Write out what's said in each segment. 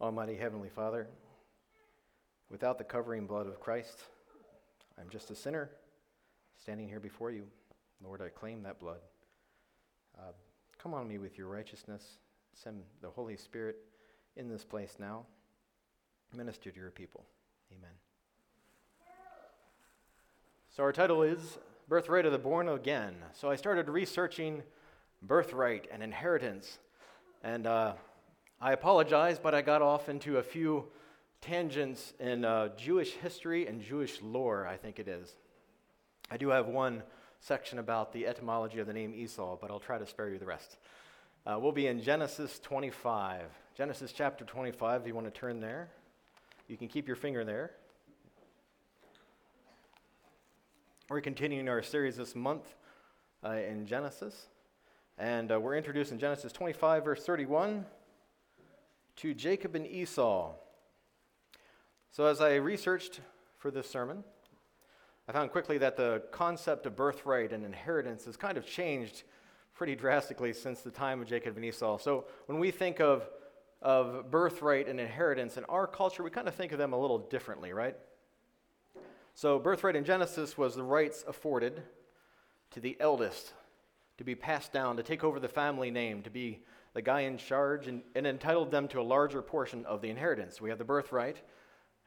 Almighty Heavenly Father, without the covering blood of Christ, I'm just a sinner standing here before you. Lord, I claim that blood. Uh, come on me with your righteousness. Send the Holy Spirit in this place now. Minister to your people. Amen. So, our title is Birthright of the Born Again. So, I started researching birthright and inheritance. And uh, I apologize, but I got off into a few tangents in uh, Jewish history and Jewish lore, I think it is. I do have one section about the etymology of the name Esau, but I'll try to spare you the rest. Uh, we'll be in Genesis 25. Genesis chapter 25, if you want to turn there, you can keep your finger there. We're continuing our series this month uh, in Genesis, and uh, we're introduced in Genesis 25, verse 31 to Jacob and Esau. So, as I researched for this sermon, I found quickly that the concept of birthright and inheritance has kind of changed pretty drastically since the time of Jacob and Esau. So, when we think of, of birthright and inheritance in our culture, we kind of think of them a little differently, right? So, birthright in Genesis was the rights afforded to the eldest to be passed down, to take over the family name, to be the guy in charge and, and entitled them to a larger portion of the inheritance. We have the birthright,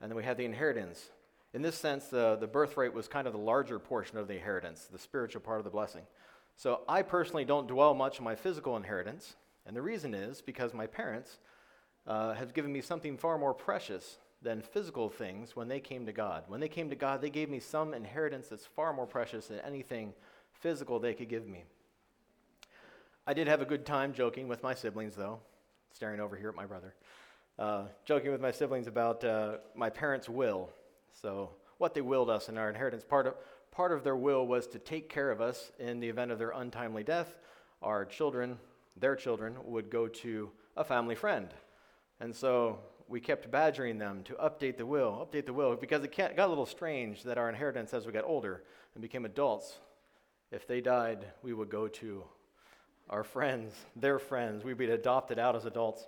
and then we have the inheritance. In this sense, the, the birthright was kind of the larger portion of the inheritance, the spiritual part of the blessing. So I personally don't dwell much on my physical inheritance, and the reason is because my parents uh, have given me something far more precious than physical things when they came to God. When they came to God, they gave me some inheritance that's far more precious than anything physical they could give me. I did have a good time joking with my siblings, though, staring over here at my brother, uh, joking with my siblings about uh, my parents' will. So, what they willed us in our inheritance. Part of, part of their will was to take care of us in the event of their untimely death. Our children, their children, would go to a family friend. And so we kept badgering them to update the will, update the will, because it got a little strange that our inheritance as we got older and became adults, if they died, we would go to our friends, their friends. We'd be adopted out as adults.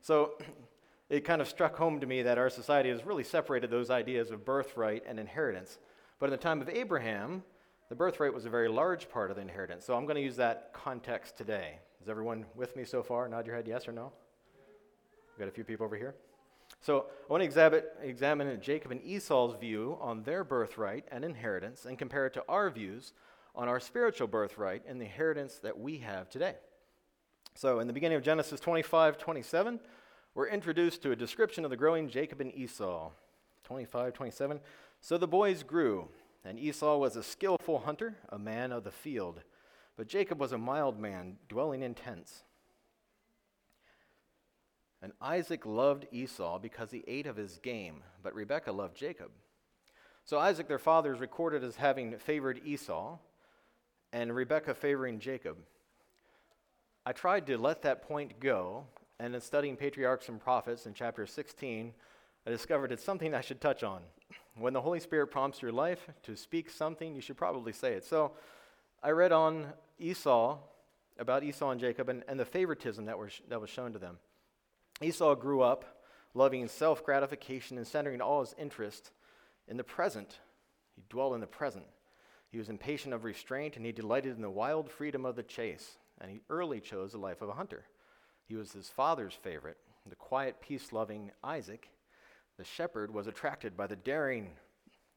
So it kind of struck home to me that our society has really separated those ideas of birthright and inheritance. But in the time of Abraham, the birthright was a very large part of the inheritance. So I'm going to use that context today. Is everyone with me so far? Nod your head yes or no? We've got a few people over here. So I want to examine, examine Jacob and Esau's view on their birthright and inheritance and compare it to our views on our spiritual birthright and the inheritance that we have today. So, in the beginning of Genesis 25 27, we're introduced to a description of the growing Jacob and Esau. 25 27. So the boys grew, and Esau was a skillful hunter, a man of the field. But Jacob was a mild man, dwelling in tents. And Isaac loved Esau because he ate of his game, but Rebekah loved Jacob. So Isaac, their father, is recorded as having favored Esau, and Rebekah favoring Jacob. I tried to let that point go, and in studying patriarchs and prophets in chapter 16, I discovered it's something I should touch on. When the Holy Spirit prompts your life to speak something, you should probably say it. So I read on Esau, about Esau and Jacob, and, and the favoritism that, were, that was shown to them. Esau grew up loving self gratification and centering all his interest in the present. He dwelled in the present. He was impatient of restraint, and he delighted in the wild freedom of the chase, and he early chose the life of a hunter. He was his father's favorite, the quiet, peace loving Isaac. The shepherd was attracted by the daring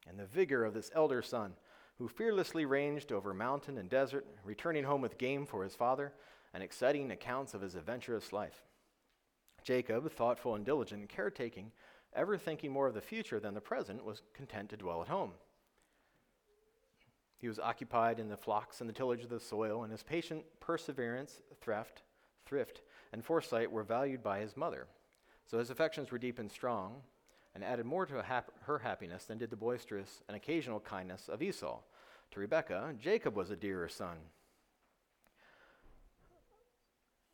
and the vigor of this elder son, who fearlessly ranged over mountain and desert, returning home with game for his father and exciting accounts of his adventurous life. Jacob, thoughtful and diligent in caretaking, ever thinking more of the future than the present, was content to dwell at home. He was occupied in the flocks and the tillage of the soil, and his patient perseverance, thrift, thrift, and foresight were valued by his mother. So his affections were deep and strong, and added more to hap- her happiness than did the boisterous and occasional kindness of Esau. To Rebekah, Jacob was a dearer son.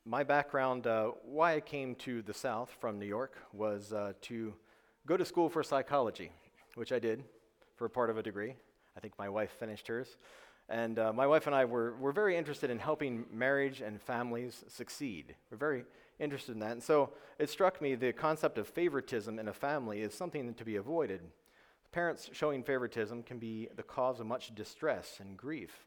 My background, uh, why I came to the South from New York, was uh, to go to school for psychology, which I did for part of a degree. I think my wife finished hers. And uh, my wife and I were, were very interested in helping marriage and families succeed. We're very interested in that. And so it struck me the concept of favoritism in a family is something to be avoided. Parents showing favoritism can be the cause of much distress and grief.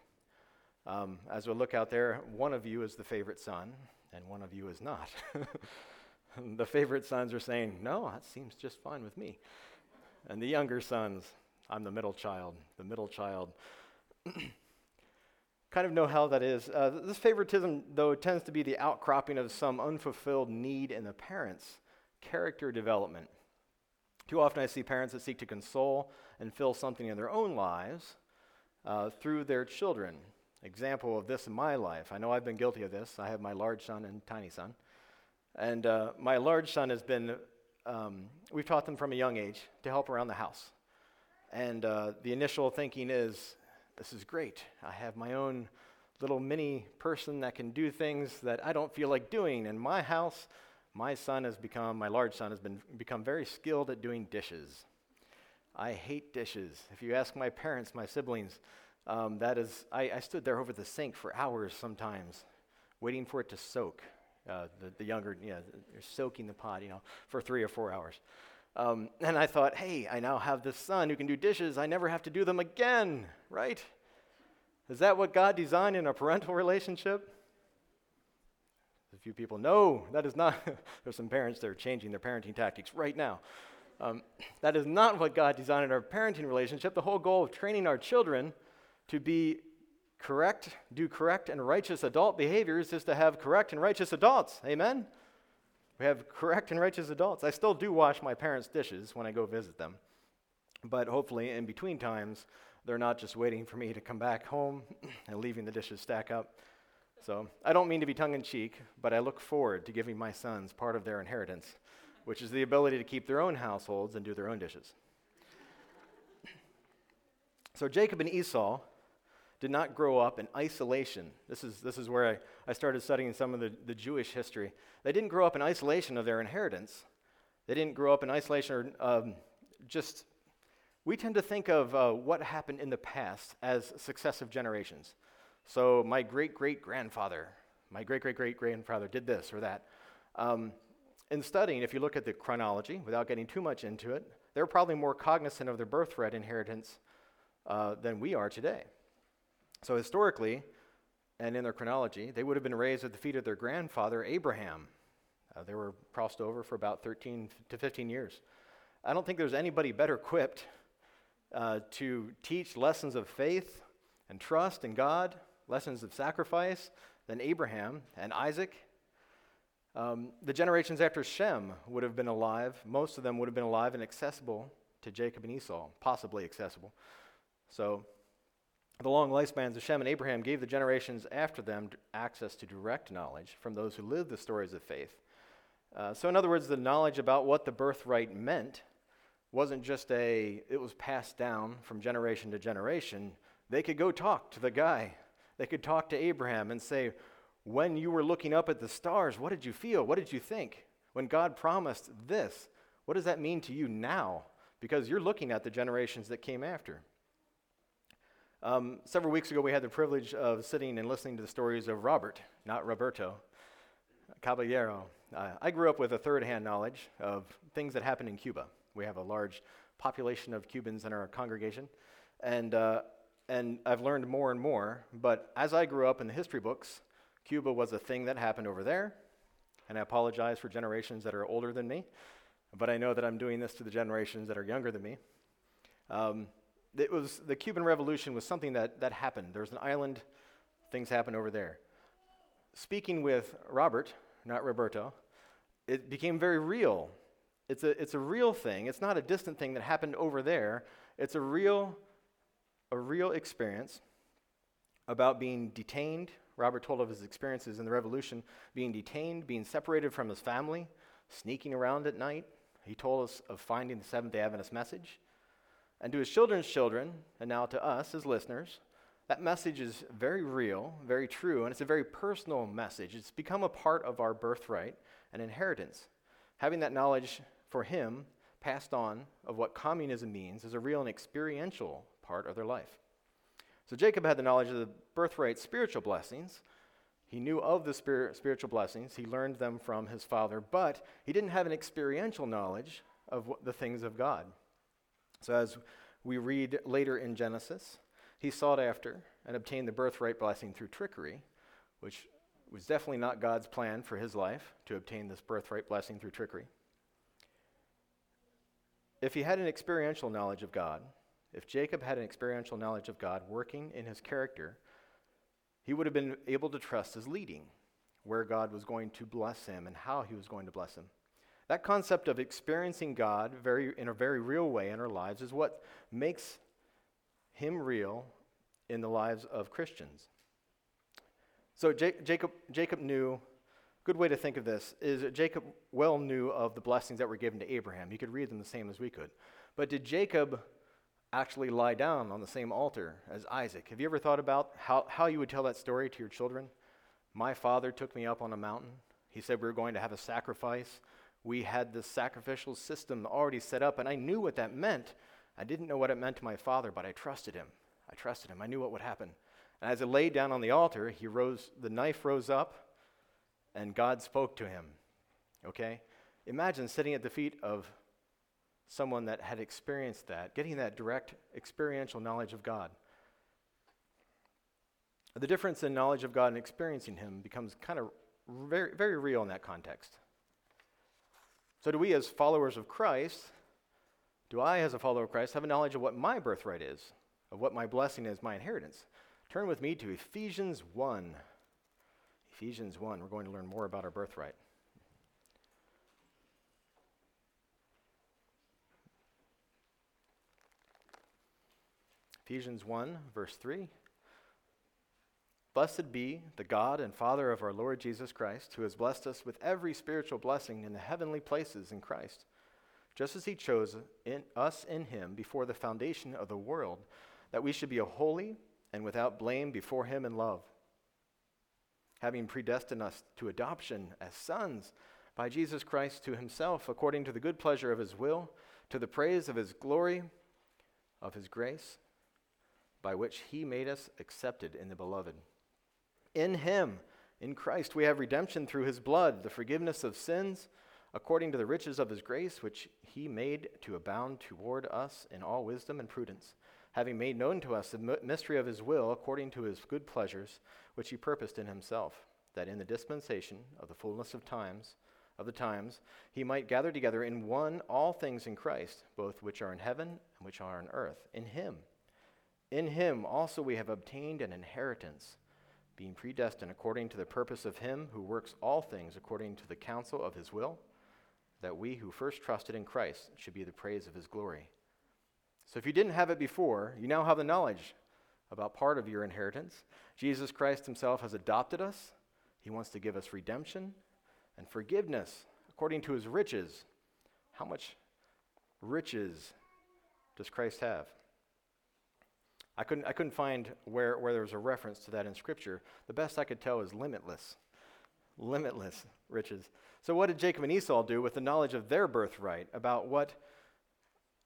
Um, as we look out there, one of you is the favorite son, and one of you is not. the favorite sons are saying, No, that seems just fine with me. And the younger sons, I'm the middle child. The middle child kind of know how that is. Uh, this favoritism, though, tends to be the outcropping of some unfulfilled need in the parents' character development. Too often I see parents that seek to console and fill something in their own lives uh, through their children. Example of this in my life. I know I've been guilty of this. I have my large son and tiny son. And uh, my large son has been, um, we've taught them from a young age to help around the house. And uh, the initial thinking is, this is great. I have my own little mini person that can do things that I don't feel like doing. In my house, my son has become, my large son has been, become very skilled at doing dishes. I hate dishes. If you ask my parents, my siblings, um, that is, I, I, stood there over the sink for hours sometimes, waiting for it to soak. Uh, the, the, younger, yeah, they're soaking the pot, you know, for three or four hours. Um, and I thought, hey, I now have this son who can do dishes. I never have to do them again, right? Is that what God designed in a parental relationship? A few people, no, that is not. There's some parents that are changing their parenting tactics right now. Um, that is not what God designed in our parenting relationship. The whole goal of training our children to be correct, do correct and righteous adult behaviors is to have correct and righteous adults. Amen? We have correct and righteous adults. I still do wash my parents' dishes when I go visit them. But hopefully, in between times, they're not just waiting for me to come back home and leaving the dishes stack up. So I don't mean to be tongue in cheek, but I look forward to giving my sons part of their inheritance, which is the ability to keep their own households and do their own dishes. So Jacob and Esau did not grow up in isolation. This is, this is where I, I started studying some of the, the Jewish history. They didn't grow up in isolation of their inheritance. They didn't grow up in isolation or um, just. We tend to think of uh, what happened in the past as successive generations. So, my great great grandfather, my great great great grandfather did this or that. Um, in studying, if you look at the chronology, without getting too much into it, they're probably more cognizant of their birthright inheritance uh, than we are today. So, historically, and in their chronology, they would have been raised at the feet of their grandfather, Abraham. Uh, they were crossed over for about 13 to 15 years. I don't think there's anybody better equipped uh, to teach lessons of faith and trust in God, lessons of sacrifice, than Abraham and Isaac. Um, the generations after Shem would have been alive. Most of them would have been alive and accessible to Jacob and Esau, possibly accessible. So the long lifespans of Shem and Abraham gave the generations after them access to direct knowledge from those who lived the stories of faith. Uh, so, in other words, the knowledge about what the birthright meant wasn't just a, it was passed down from generation to generation. They could go talk to the guy. They could talk to Abraham and say, When you were looking up at the stars, what did you feel? What did you think? When God promised this, what does that mean to you now? Because you're looking at the generations that came after. Um, several weeks ago, we had the privilege of sitting and listening to the stories of Robert, not Roberto, Caballero. Uh, I grew up with a third hand knowledge of things that happened in Cuba. We have a large population of Cubans in our congregation, and, uh, and I've learned more and more. But as I grew up in the history books, Cuba was a thing that happened over there, and I apologize for generations that are older than me, but I know that I'm doing this to the generations that are younger than me. Um, it was, the Cuban Revolution was something that, that happened. There was an island, things happened over there. Speaking with Robert, not Roberto, it became very real. It's a, it's a real thing. It's not a distant thing that happened over there. It's a real, a real experience about being detained. Robert told of his experiences in the revolution being detained, being separated from his family, sneaking around at night. He told us of finding the Seventh day Adventist message and to his children's children, and now to us as listeners, that message is very real, very true, and it's a very personal message. It's become a part of our birthright and inheritance. Having that knowledge for him passed on of what communism means is a real and experiential part of their life. So Jacob had the knowledge of the birthright spiritual blessings, He knew of the spirit, spiritual blessings, he learned them from his father, but he didn't have an experiential knowledge of the things of God. So, as we read later in Genesis, he sought after and obtained the birthright blessing through trickery, which was definitely not God's plan for his life to obtain this birthright blessing through trickery. If he had an experiential knowledge of God, if Jacob had an experiential knowledge of God working in his character, he would have been able to trust his leading, where God was going to bless him and how he was going to bless him. That concept of experiencing God very, in a very real way in our lives is what makes him real in the lives of Christians. So Jacob, Jacob knew, good way to think of this is Jacob well knew of the blessings that were given to Abraham. He could read them the same as we could. But did Jacob actually lie down on the same altar as Isaac? Have you ever thought about how, how you would tell that story to your children? My father took me up on a mountain. He said we were going to have a sacrifice. We had the sacrificial system already set up, and I knew what that meant. I didn't know what it meant to my father, but I trusted him. I trusted him. I knew what would happen. And as it laid down on the altar, he rose, the knife rose up, and God spoke to him. Okay? Imagine sitting at the feet of someone that had experienced that, getting that direct experiential knowledge of God. The difference in knowledge of God and experiencing Him becomes kind of very, very real in that context. So, do we, as followers of Christ, do I, as a follower of Christ, have a knowledge of what my birthright is, of what my blessing is, my inheritance? Turn with me to Ephesians 1. Ephesians 1. We're going to learn more about our birthright. Ephesians 1, verse 3. Blessed be the God and Father of our Lord Jesus Christ, who has blessed us with every spiritual blessing in the heavenly places in Christ, just as he chose in us in him before the foundation of the world, that we should be a holy and without blame before him in love, having predestined us to adoption as sons by Jesus Christ to himself, according to the good pleasure of his will, to the praise of his glory, of his grace, by which he made us accepted in the beloved. In him, in Christ, we have redemption through his blood, the forgiveness of sins, according to the riches of his grace, which he made to abound toward us in all wisdom and prudence having made known to us the mystery of his will according to his good pleasures, which he purposed in himself, that in the dispensation of the fullness of times, of the times, he might gather together in one all things in Christ, both which are in heaven and which are on earth, in him. In him also we have obtained an inheritance, being predestined according to the purpose of him who works all things according to the counsel of his will, that we who first trusted in Christ should be the praise of his glory. So if you didn't have it before, you now have the knowledge about part of your inheritance. Jesus Christ himself has adopted us. He wants to give us redemption and forgiveness according to his riches. How much riches does Christ have? I couldn't, I couldn't find where, where there was a reference to that in Scripture. The best I could tell is limitless. Limitless riches. So, what did Jacob and Esau do with the knowledge of their birthright about what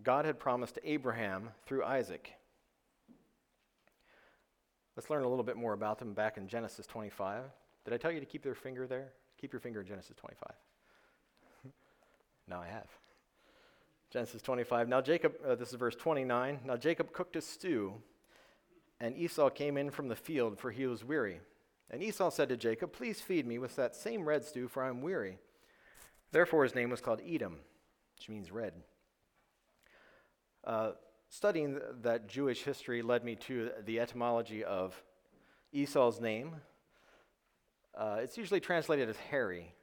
God had promised to Abraham through Isaac. Let's learn a little bit more about them back in Genesis 25. Did I tell you to keep your finger there? Keep your finger in Genesis 25. now I have. Genesis 25. Now Jacob, uh, this is verse 29. Now Jacob cooked a stew, and Esau came in from the field, for he was weary. And Esau said to Jacob, Please feed me with that same red stew, for I am weary. Therefore his name was called Edom, which means red. Uh, studying that Jewish history led me to the etymology of Esau's name. Uh, it's usually translated as hairy,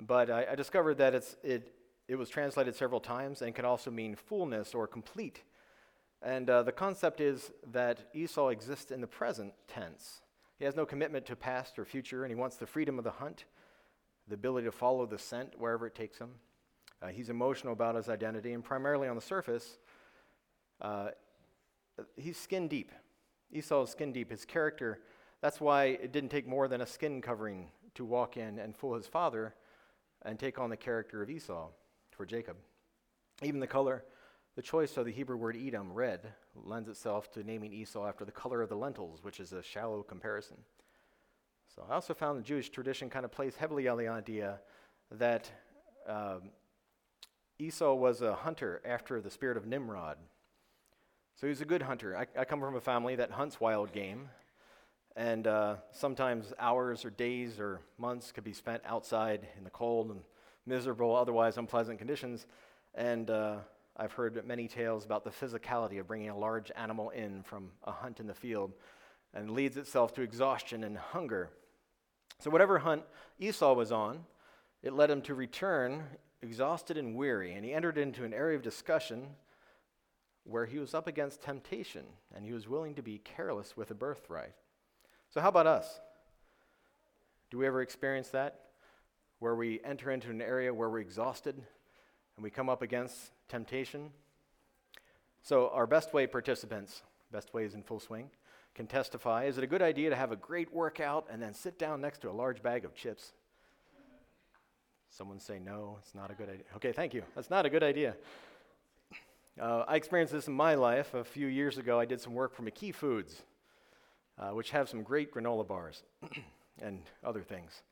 but I, I discovered that it, it was translated several times and can also mean fullness or complete. And uh, the concept is that Esau exists in the present tense. He has no commitment to past or future, and he wants the freedom of the hunt, the ability to follow the scent wherever it takes him. Uh, he's emotional about his identity, and primarily on the surface, uh, he's skin deep. Esau is skin deep. His character, that's why it didn't take more than a skin covering to walk in and fool his father and take on the character of Esau for Jacob. Even the color, the choice of the Hebrew word Edom, red, lends itself to naming Esau after the color of the lentils, which is a shallow comparison. So I also found the Jewish tradition kind of plays heavily on the idea that um, Esau was a hunter after the spirit of Nimrod. So he was a good hunter. I, I come from a family that hunts wild game, and uh, sometimes hours or days or months could be spent outside in the cold and miserable, otherwise unpleasant conditions. And uh, I've heard many tales about the physicality of bringing a large animal in from a hunt in the field and leads itself to exhaustion and hunger. So, whatever hunt Esau was on, it led him to return exhausted and weary, and he entered into an area of discussion where he was up against temptation and he was willing to be careless with a birthright. So, how about us? Do we ever experience that? Where we enter into an area where we're exhausted and we come up against temptation? So, our best way participants, best way is in full swing, can testify. Is it a good idea to have a great workout and then sit down next to a large bag of chips? Someone say no, it's not a good idea. Okay, thank you. That's not a good idea. Uh, I experienced this in my life. A few years ago, I did some work for McKee Foods, uh, which have some great granola bars and other things.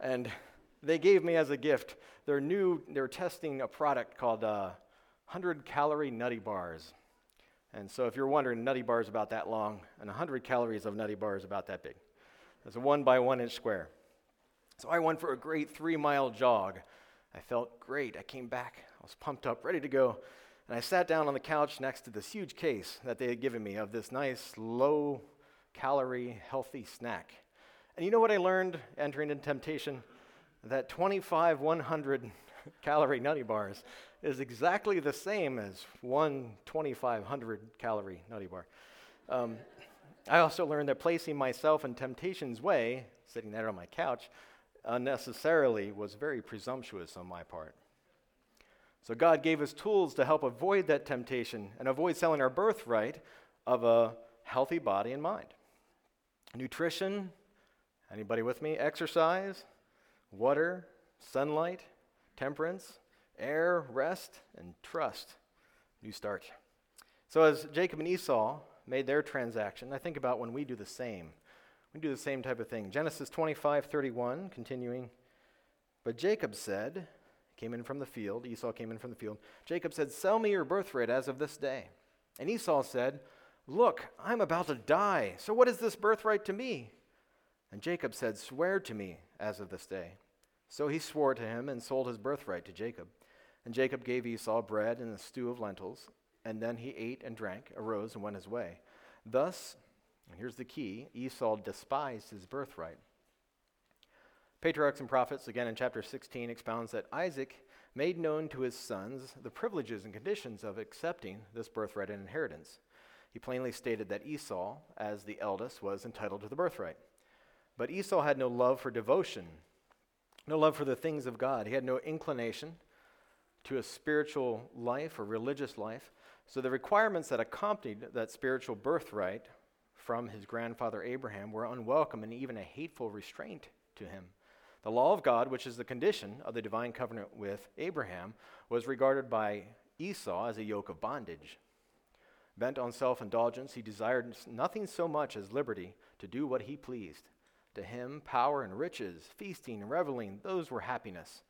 And they gave me as a gift their new, they're testing a product called uh, 100 calorie nutty bars. And so if you're wondering, nutty bars about that long, and 100 calories of nutty bars about that big. It's a one by one inch square. So I went for a great three mile jog. I felt great. I came back, I was pumped up, ready to go. And I sat down on the couch next to this huge case that they had given me of this nice, low calorie, healthy snack. And you know what I learned entering into temptation? That 25 100 calorie nutty bars is exactly the same as one 2500 calorie nutty bar. Um, I also learned that placing myself in temptation's way, sitting there on my couch, unnecessarily was very presumptuous on my part. So God gave us tools to help avoid that temptation and avoid selling our birthright of a healthy body and mind. Nutrition, anybody with me? Exercise, water, sunlight, temperance, air, rest, and trust. New start. So as Jacob and Esau made their transaction, I think about when we do the same. We do the same type of thing. Genesis 25, 31, continuing. But Jacob said, came in from the field, Esau came in from the field. Jacob said, Sell me your birthright as of this day. And Esau said, Look, I'm about to die, so what is this birthright to me? And Jacob said, Swear to me as of this day. So he swore to him and sold his birthright to Jacob. And Jacob gave Esau bread and a stew of lentils, and then he ate and drank, arose, and went his way. Thus, and here's the key Esau despised his birthright. Patriarchs and Prophets, again in chapter 16, expounds that Isaac made known to his sons the privileges and conditions of accepting this birthright and inheritance. He plainly stated that Esau, as the eldest, was entitled to the birthright. But Esau had no love for devotion, no love for the things of God. He had no inclination to a spiritual life or religious life. So the requirements that accompanied that spiritual birthright from his grandfather Abraham were unwelcome and even a hateful restraint to him. The law of God, which is the condition of the divine covenant with Abraham, was regarded by Esau as a yoke of bondage. Bent on self indulgence, he desired nothing so much as liberty to do what he pleased. To him, power and riches, feasting and reveling, those were happiness.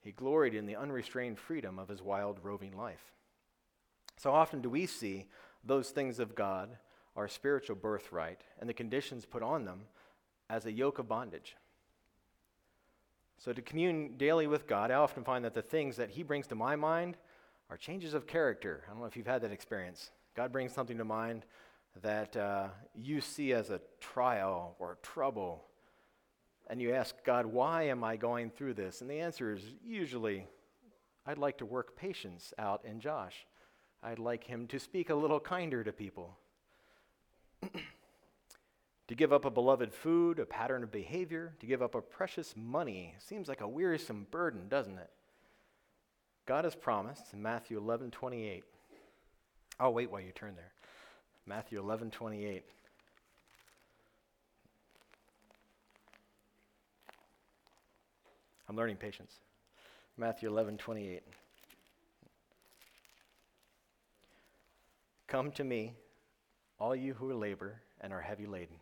He gloried in the unrestrained freedom of his wild, roving life. So often do we see those things of God our spiritual birthright and the conditions put on them as a yoke of bondage. So, to commune daily with God, I often find that the things that He brings to my mind are changes of character. I don't know if you've had that experience. God brings something to mind that uh, you see as a trial or trouble, and you ask God, why am I going through this? And the answer is usually, I'd like to work patience out in Josh. I'd like him to speak a little kinder to people. to give up a beloved food, a pattern of behavior, to give up a precious money seems like a wearisome burden, doesn't it? God has promised in Matthew 11 28. I'll wait while you turn there. Matthew 11 28. I'm learning patience. Matthew 11 28. Come to me, all you who labor and are heavy laden,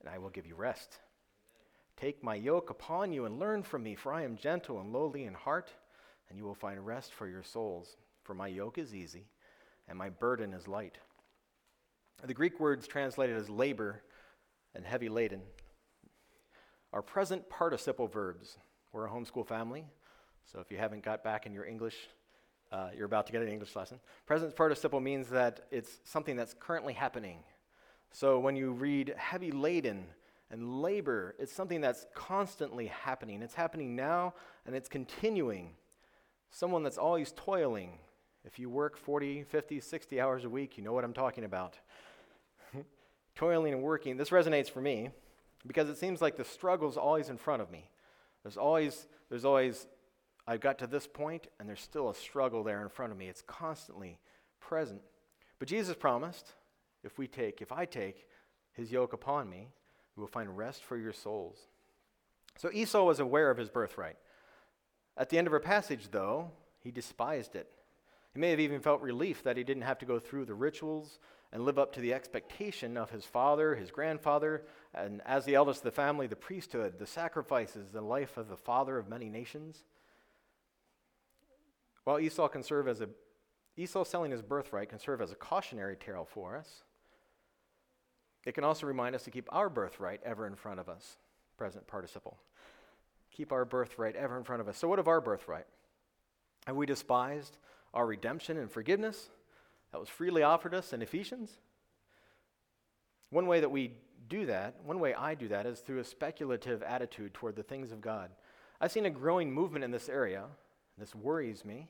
and I will give you rest. Take my yoke upon you and learn from me, for I am gentle and lowly in heart, and you will find rest for your souls. For my yoke is easy and my burden is light. The Greek words translated as labor and heavy laden are present participle verbs. We're a homeschool family, so if you haven't got back in your English, uh, you're about to get an English lesson. Present participle means that it's something that's currently happening. So when you read heavy laden and labor, it's something that's constantly happening. It's happening now and it's continuing. Someone that's always toiling. If you work 40, 50, 60 hours a week, you know what I'm talking about. toiling and working. This resonates for me because it seems like the struggle's always in front of me. There's always, there's always, I've got to this point and there's still a struggle there in front of me. It's constantly present. But Jesus promised, if we take, if I take his yoke upon me, we will find rest for your souls. So Esau was aware of his birthright. At the end of our passage, though, he despised it. He may have even felt relief that he didn't have to go through the rituals and live up to the expectation of his father, his grandfather, and as the eldest of the family, the priesthood, the sacrifices, the life of the father of many nations. While Esau can serve as a Esau selling his birthright can serve as a cautionary tale for us. It can also remind us to keep our birthright ever in front of us, present participle. Keep our birthright ever in front of us. So, what of our birthright? Have we despised our redemption and forgiveness that was freely offered us in Ephesians? One way that we do that, one way I do that, is through a speculative attitude toward the things of God. I've seen a growing movement in this area. This worries me,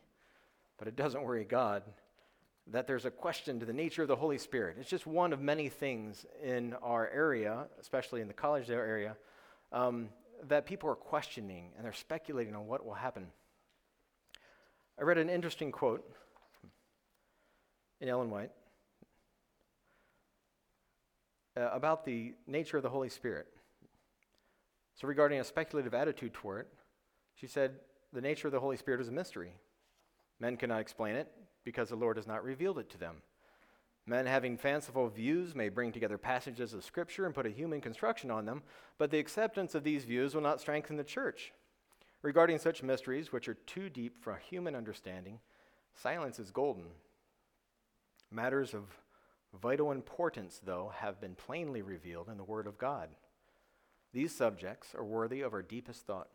but it doesn't worry God that there's a question to the nature of the Holy Spirit. It's just one of many things in our area, especially in the college area, um, that people are questioning and they're speculating on what will happen. I read an interesting quote in Ellen White uh, about the nature of the Holy Spirit. So, regarding a speculative attitude toward it, she said, The nature of the Holy Spirit is a mystery. Men cannot explain it, because the Lord has not revealed it to them. Men having fanciful views may bring together passages of Scripture and put a human construction on them, but the acceptance of these views will not strengthen the church. Regarding such mysteries, which are too deep for human understanding, silence is golden. Matters of vital importance, though, have been plainly revealed in the Word of God. These subjects are worthy of our deepest thought.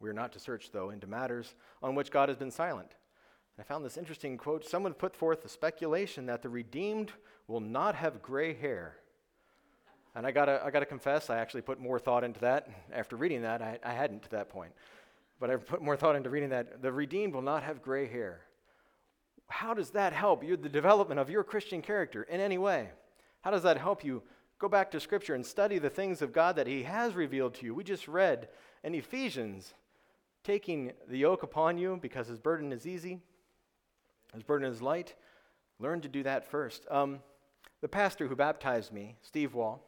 We are not to search, though, into matters on which God has been silent. I found this interesting quote. Someone put forth the speculation that the redeemed will not have gray hair. And I gotta, I gotta confess, I actually put more thought into that. After reading that, I, I hadn't to that point. But I put more thought into reading that. The redeemed will not have gray hair. How does that help you, the development of your Christian character in any way? How does that help you go back to Scripture and study the things of God that He has revealed to you? We just read in Ephesians, taking the yoke upon you because His burden is easy his burden is light. Learn to do that first. Um, the pastor who baptized me, Steve Wall,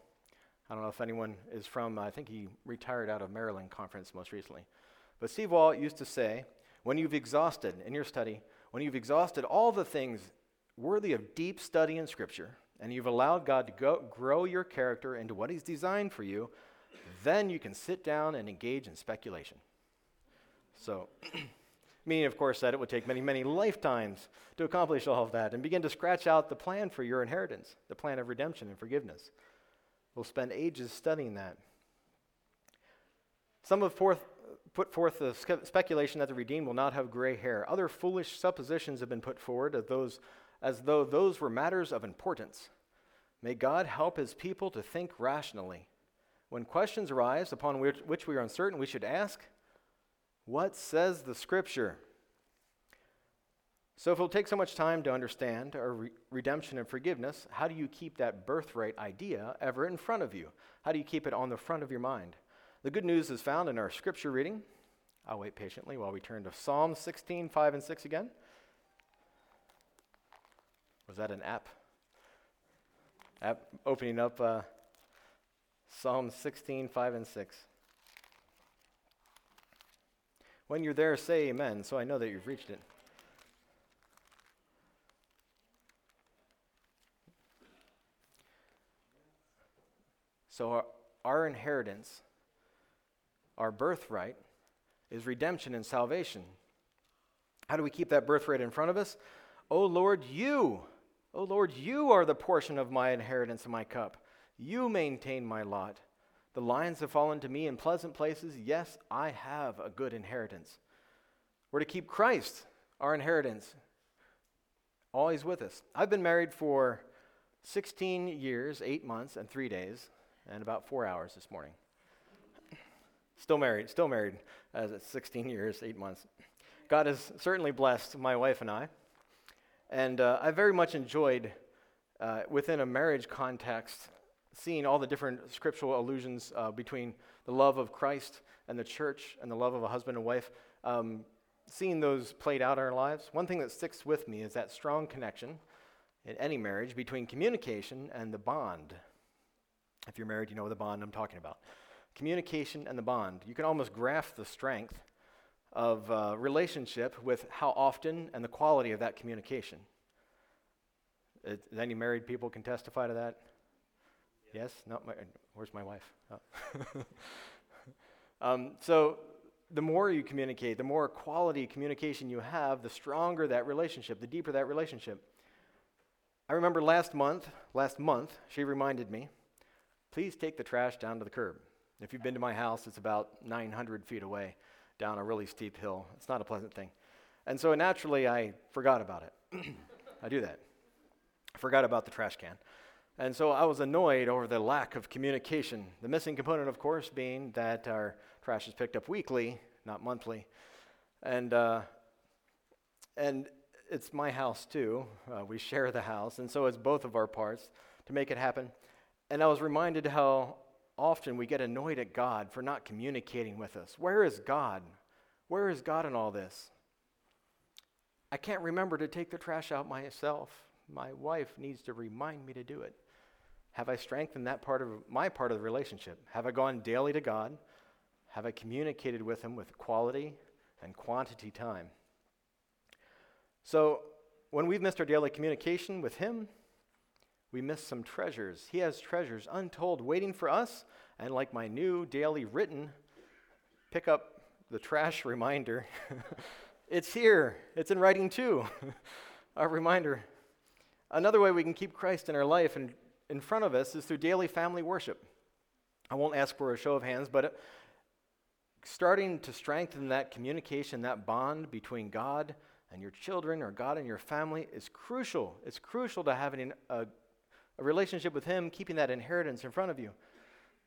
I don't know if anyone is from, I think he retired out of Maryland Conference most recently. But Steve Wall used to say, when you've exhausted, in your study, when you've exhausted all the things worthy of deep study in Scripture, and you've allowed God to go, grow your character into what He's designed for you, then you can sit down and engage in speculation. So, Meaning, of course, that it would take many, many lifetimes to accomplish all of that and begin to scratch out the plan for your inheritance, the plan of redemption and forgiveness. We'll spend ages studying that. Some have forth, put forth the speculation that the redeemed will not have gray hair. Other foolish suppositions have been put forward as, those, as though those were matters of importance. May God help his people to think rationally. When questions arise upon which, which we are uncertain, we should ask what says the scripture? So, if it'll take so much time to understand our re- redemption and forgiveness, how do you keep that birthright idea ever in front of you? How do you keep it on the front of your mind? The good news is found in our scripture reading. I'll wait patiently while we turn to Psalm 16, 5 and 6 again. Was that an app? App opening up uh, Psalm 16, 5 and 6. When you're there, say amen, so I know that you've reached it. So, our, our inheritance our birthright is redemption and salvation. How do we keep that birthright in front of us? Oh Lord, you, oh Lord, you are the portion of my inheritance and my cup. You maintain my lot. The lions have fallen to me in pleasant places. Yes, I have a good inheritance. We're to keep Christ, our inheritance, always with us. I've been married for 16 years, 8 months, and 3 days, and about 4 hours this morning. Still married, still married, as it's 16 years, 8 months. God has certainly blessed my wife and I. And uh, I very much enjoyed, uh, within a marriage context, seeing all the different scriptural allusions uh, between the love of Christ and the church and the love of a husband and wife, um, seeing those played out in our lives. One thing that sticks with me is that strong connection in any marriage between communication and the bond. If you're married, you know the bond I'm talking about. Communication and the bond. You can almost graph the strength of uh, relationship with how often and the quality of that communication. It, any married people can testify to that? Yes? No, my, where's my wife? Oh. um, so, the more you communicate, the more quality communication you have, the stronger that relationship, the deeper that relationship. I remember last month, last month, she reminded me, please take the trash down to the curb. If you've been to my house, it's about 900 feet away down a really steep hill. It's not a pleasant thing. And so naturally, I forgot about it. I do that. I forgot about the trash can. And so I was annoyed over the lack of communication. The missing component, of course, being that our trash is picked up weekly, not monthly. And, uh, and it's my house too. Uh, we share the house, and so it's both of our parts to make it happen. And I was reminded how often we get annoyed at God for not communicating with us. Where is God? Where is God in all this? I can't remember to take the trash out myself. My wife needs to remind me to do it. Have I strengthened that part of my part of the relationship? Have I gone daily to God? Have I communicated with Him with quality and quantity time? So, when we've missed our daily communication with Him, we miss some treasures. He has treasures untold waiting for us. And like my new daily written, pick up the trash reminder. it's here, it's in writing too. a reminder. Another way we can keep Christ in our life and in front of us is through daily family worship. I won't ask for a show of hands, but uh, starting to strengthen that communication, that bond between God and your children or God and your family is crucial. It's crucial to having a, a relationship with Him, keeping that inheritance in front of you.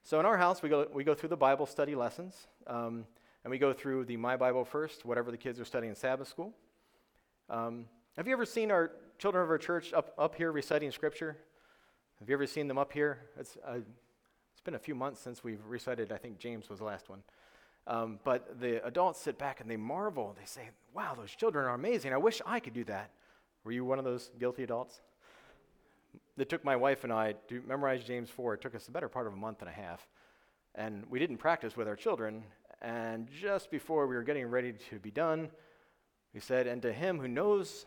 So in our house, we go, we go through the Bible study lessons, um, and we go through the My Bible First, whatever the kids are studying in Sabbath school. Um, have you ever seen our children of our church up, up here reciting Scripture? Have you ever seen them up here? It's, uh, it's been a few months since we've recited, I think James was the last one. Um, but the adults sit back and they marvel. They say, Wow, those children are amazing. I wish I could do that. Were you one of those guilty adults? It took my wife and I to memorize James 4. It took us the better part of a month and a half. And we didn't practice with our children. And just before we were getting ready to be done, we said, And to him who knows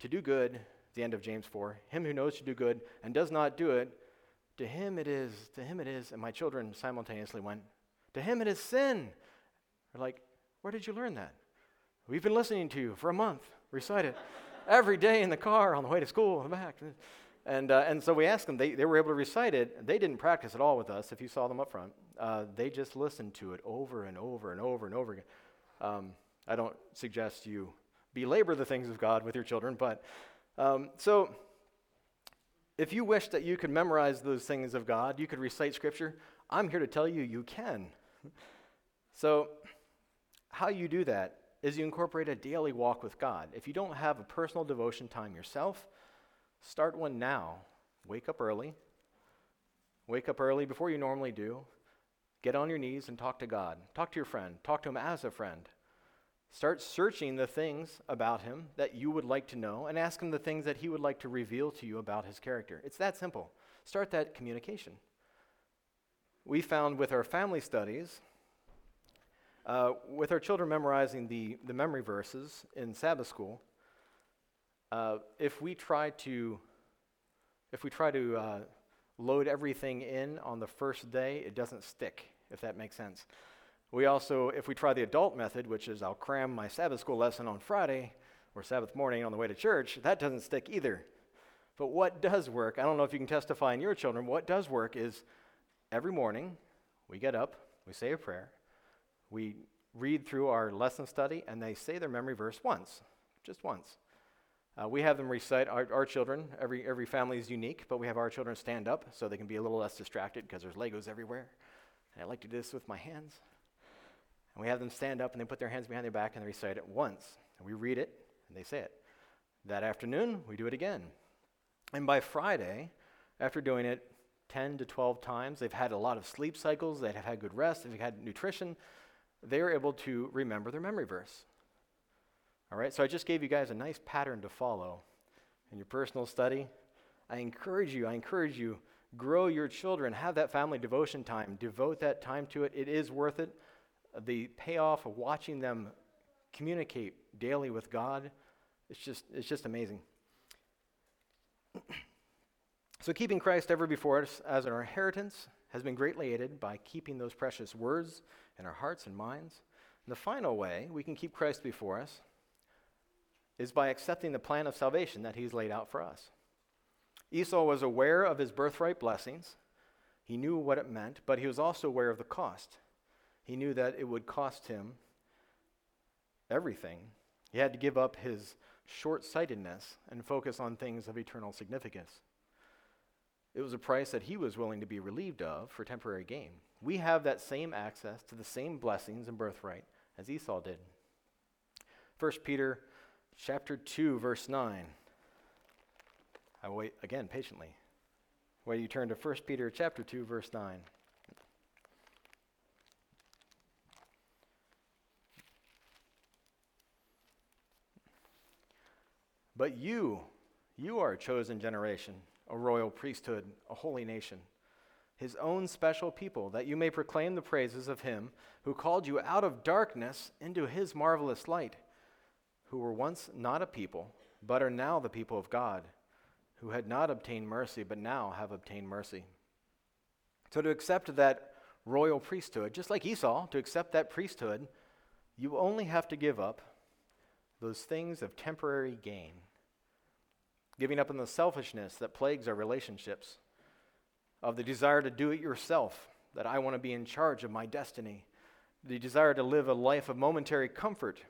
to do good, the end of James 4, him who knows to do good and does not do it, to him it is, to him it is. And my children simultaneously went, to him it is sin. They're like, Where did you learn that? We've been listening to you for a month. Recite it every day in the car on the way to school back. And, uh, and so we asked them, they, they were able to recite it. They didn't practice at all with us if you saw them up front. Uh, they just listened to it over and over and over and over again. Um, I don't suggest you belabor the things of God with your children, but um, so if you wish that you could memorize those things of God, you could recite Scripture, I'm here to tell you you can. so, how you do that is you incorporate a daily walk with God. If you don't have a personal devotion time yourself, start one now. Wake up early. Wake up early before you normally do. Get on your knees and talk to God. Talk to your friend. Talk to him as a friend. Start searching the things about him that you would like to know and ask him the things that he would like to reveal to you about his character. It's that simple. Start that communication we found with our family studies, uh, with our children memorizing the, the memory verses in Sabbath school, uh, if we try to, if we try to uh, load everything in on the first day, it doesn't stick, if that makes sense. We also, if we try the adult method, which is I'll cram my Sabbath school lesson on Friday or Sabbath morning on the way to church, that doesn't stick either. But what does work, I don't know if you can testify in your children, what does work is every morning we get up, we say a prayer, we read through our lesson study, and they say their memory verse once, just once. Uh, we have them recite our, our children. Every, every family is unique, but we have our children stand up so they can be a little less distracted because there's Legos everywhere. And I like to do this with my hands. And we have them stand up and they put their hands behind their back and they recite it once. And we read it and they say it. That afternoon, we do it again. And by Friday, after doing it 10 to 12 times, they've had a lot of sleep cycles, they've had good rest, they've had nutrition, they're able to remember their memory verse. All right, so I just gave you guys a nice pattern to follow in your personal study. I encourage you, I encourage you, grow your children, have that family devotion time, devote that time to it. It is worth it. The payoff of watching them communicate daily with God, it's just, it's just amazing. so, keeping Christ ever before us as our inheritance has been greatly aided by keeping those precious words in our hearts and minds. And the final way we can keep Christ before us is by accepting the plan of salvation that he's laid out for us. Esau was aware of his birthright blessings. He knew what it meant, but he was also aware of the cost. He knew that it would cost him everything. He had to give up his short sightedness and focus on things of eternal significance. It was a price that he was willing to be relieved of for temporary gain. We have that same access to the same blessings and birthright as Esau did. 1 Peter chapter 2, verse 9. I wait again patiently. While you turn to 1 Peter chapter 2, verse 9. But you, you are a chosen generation, a royal priesthood, a holy nation, his own special people, that you may proclaim the praises of him who called you out of darkness into his marvelous light who were once not a people, but are now the people of God, who had not obtained mercy, but now have obtained mercy. So to accept that royal priesthood, just like Esau, to accept that priesthood, you only have to give up those things of temporary gain, giving up on the selfishness that plagues our relationships, of the desire to do it yourself, that I want to be in charge of my destiny, the desire to live a life of momentary comfort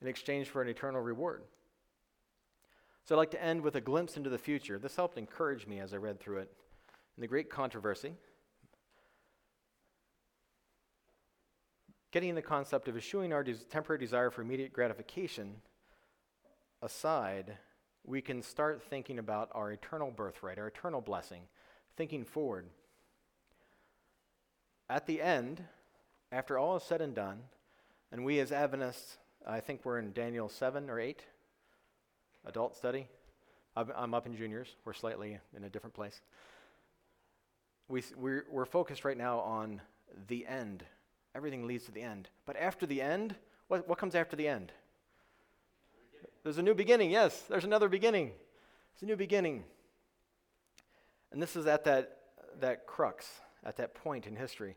in exchange for an eternal reward. So I'd like to end with a glimpse into the future. This helped encourage me as I read through it. In the great controversy, getting the concept of eschewing our des- temporary desire for immediate gratification aside, we can start thinking about our eternal birthright, our eternal blessing, thinking forward. At the end, after all is said and done, and we as Adventists I think we're in Daniel 7 or 8, adult study. I'm up in juniors. We're slightly in a different place. We, we're, we're focused right now on the end. Everything leads to the end. But after the end, what, what comes after the end? There's a new beginning. Yes, there's another beginning. It's a new beginning. And this is at that, that crux, at that point in history.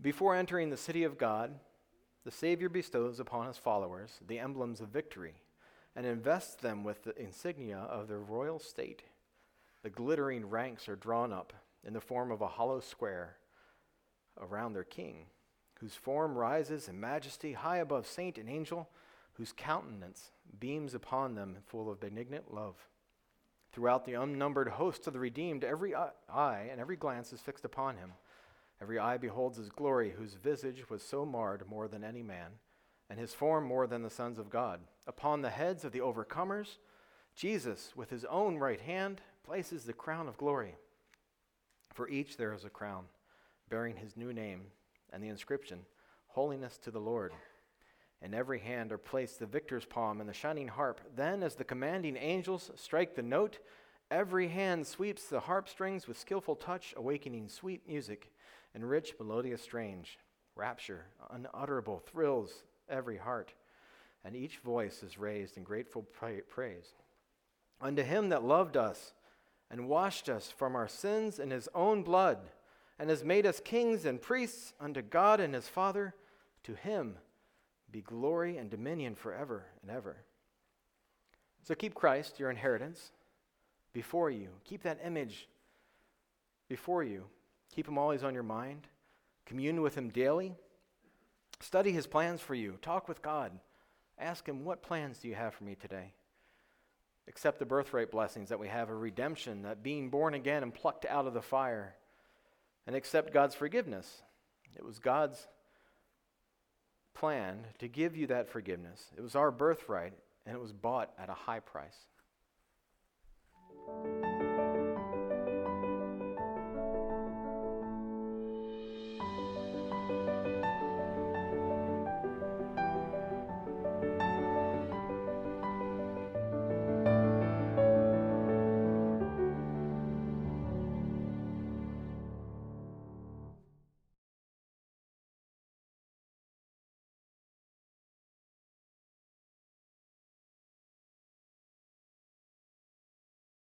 Before entering the city of God, the Savior bestows upon his followers the emblems of victory and invests them with the insignia of their royal state. The glittering ranks are drawn up in the form of a hollow square around their king, whose form rises in majesty high above saint and angel, whose countenance beams upon them full of benignant love. Throughout the unnumbered hosts of the redeemed, every eye and every glance is fixed upon him. Every eye beholds his glory, whose visage was so marred more than any man, and his form more than the sons of God. Upon the heads of the overcomers, Jesus, with his own right hand, places the crown of glory. For each there is a crown, bearing his new name, and the inscription, Holiness to the Lord. In every hand are placed the victor's palm and the shining harp. Then, as the commanding angels strike the note, every hand sweeps the harp strings with skillful touch, awakening sweet music and rich melodious strange, rapture, unutterable thrills every heart, and each voice is raised in grateful praise. Unto him that loved us and washed us from our sins in his own blood, and has made us kings and priests unto God and his Father, To him be glory and dominion forever and ever. So keep Christ, your inheritance, before you. Keep that image before you. Keep him always on your mind. Commune with him daily. Study his plans for you. Talk with God. Ask him, What plans do you have for me today? Accept the birthright blessings that we have of redemption, that being born again and plucked out of the fire. And accept God's forgiveness. It was God's plan to give you that forgiveness. It was our birthright, and it was bought at a high price.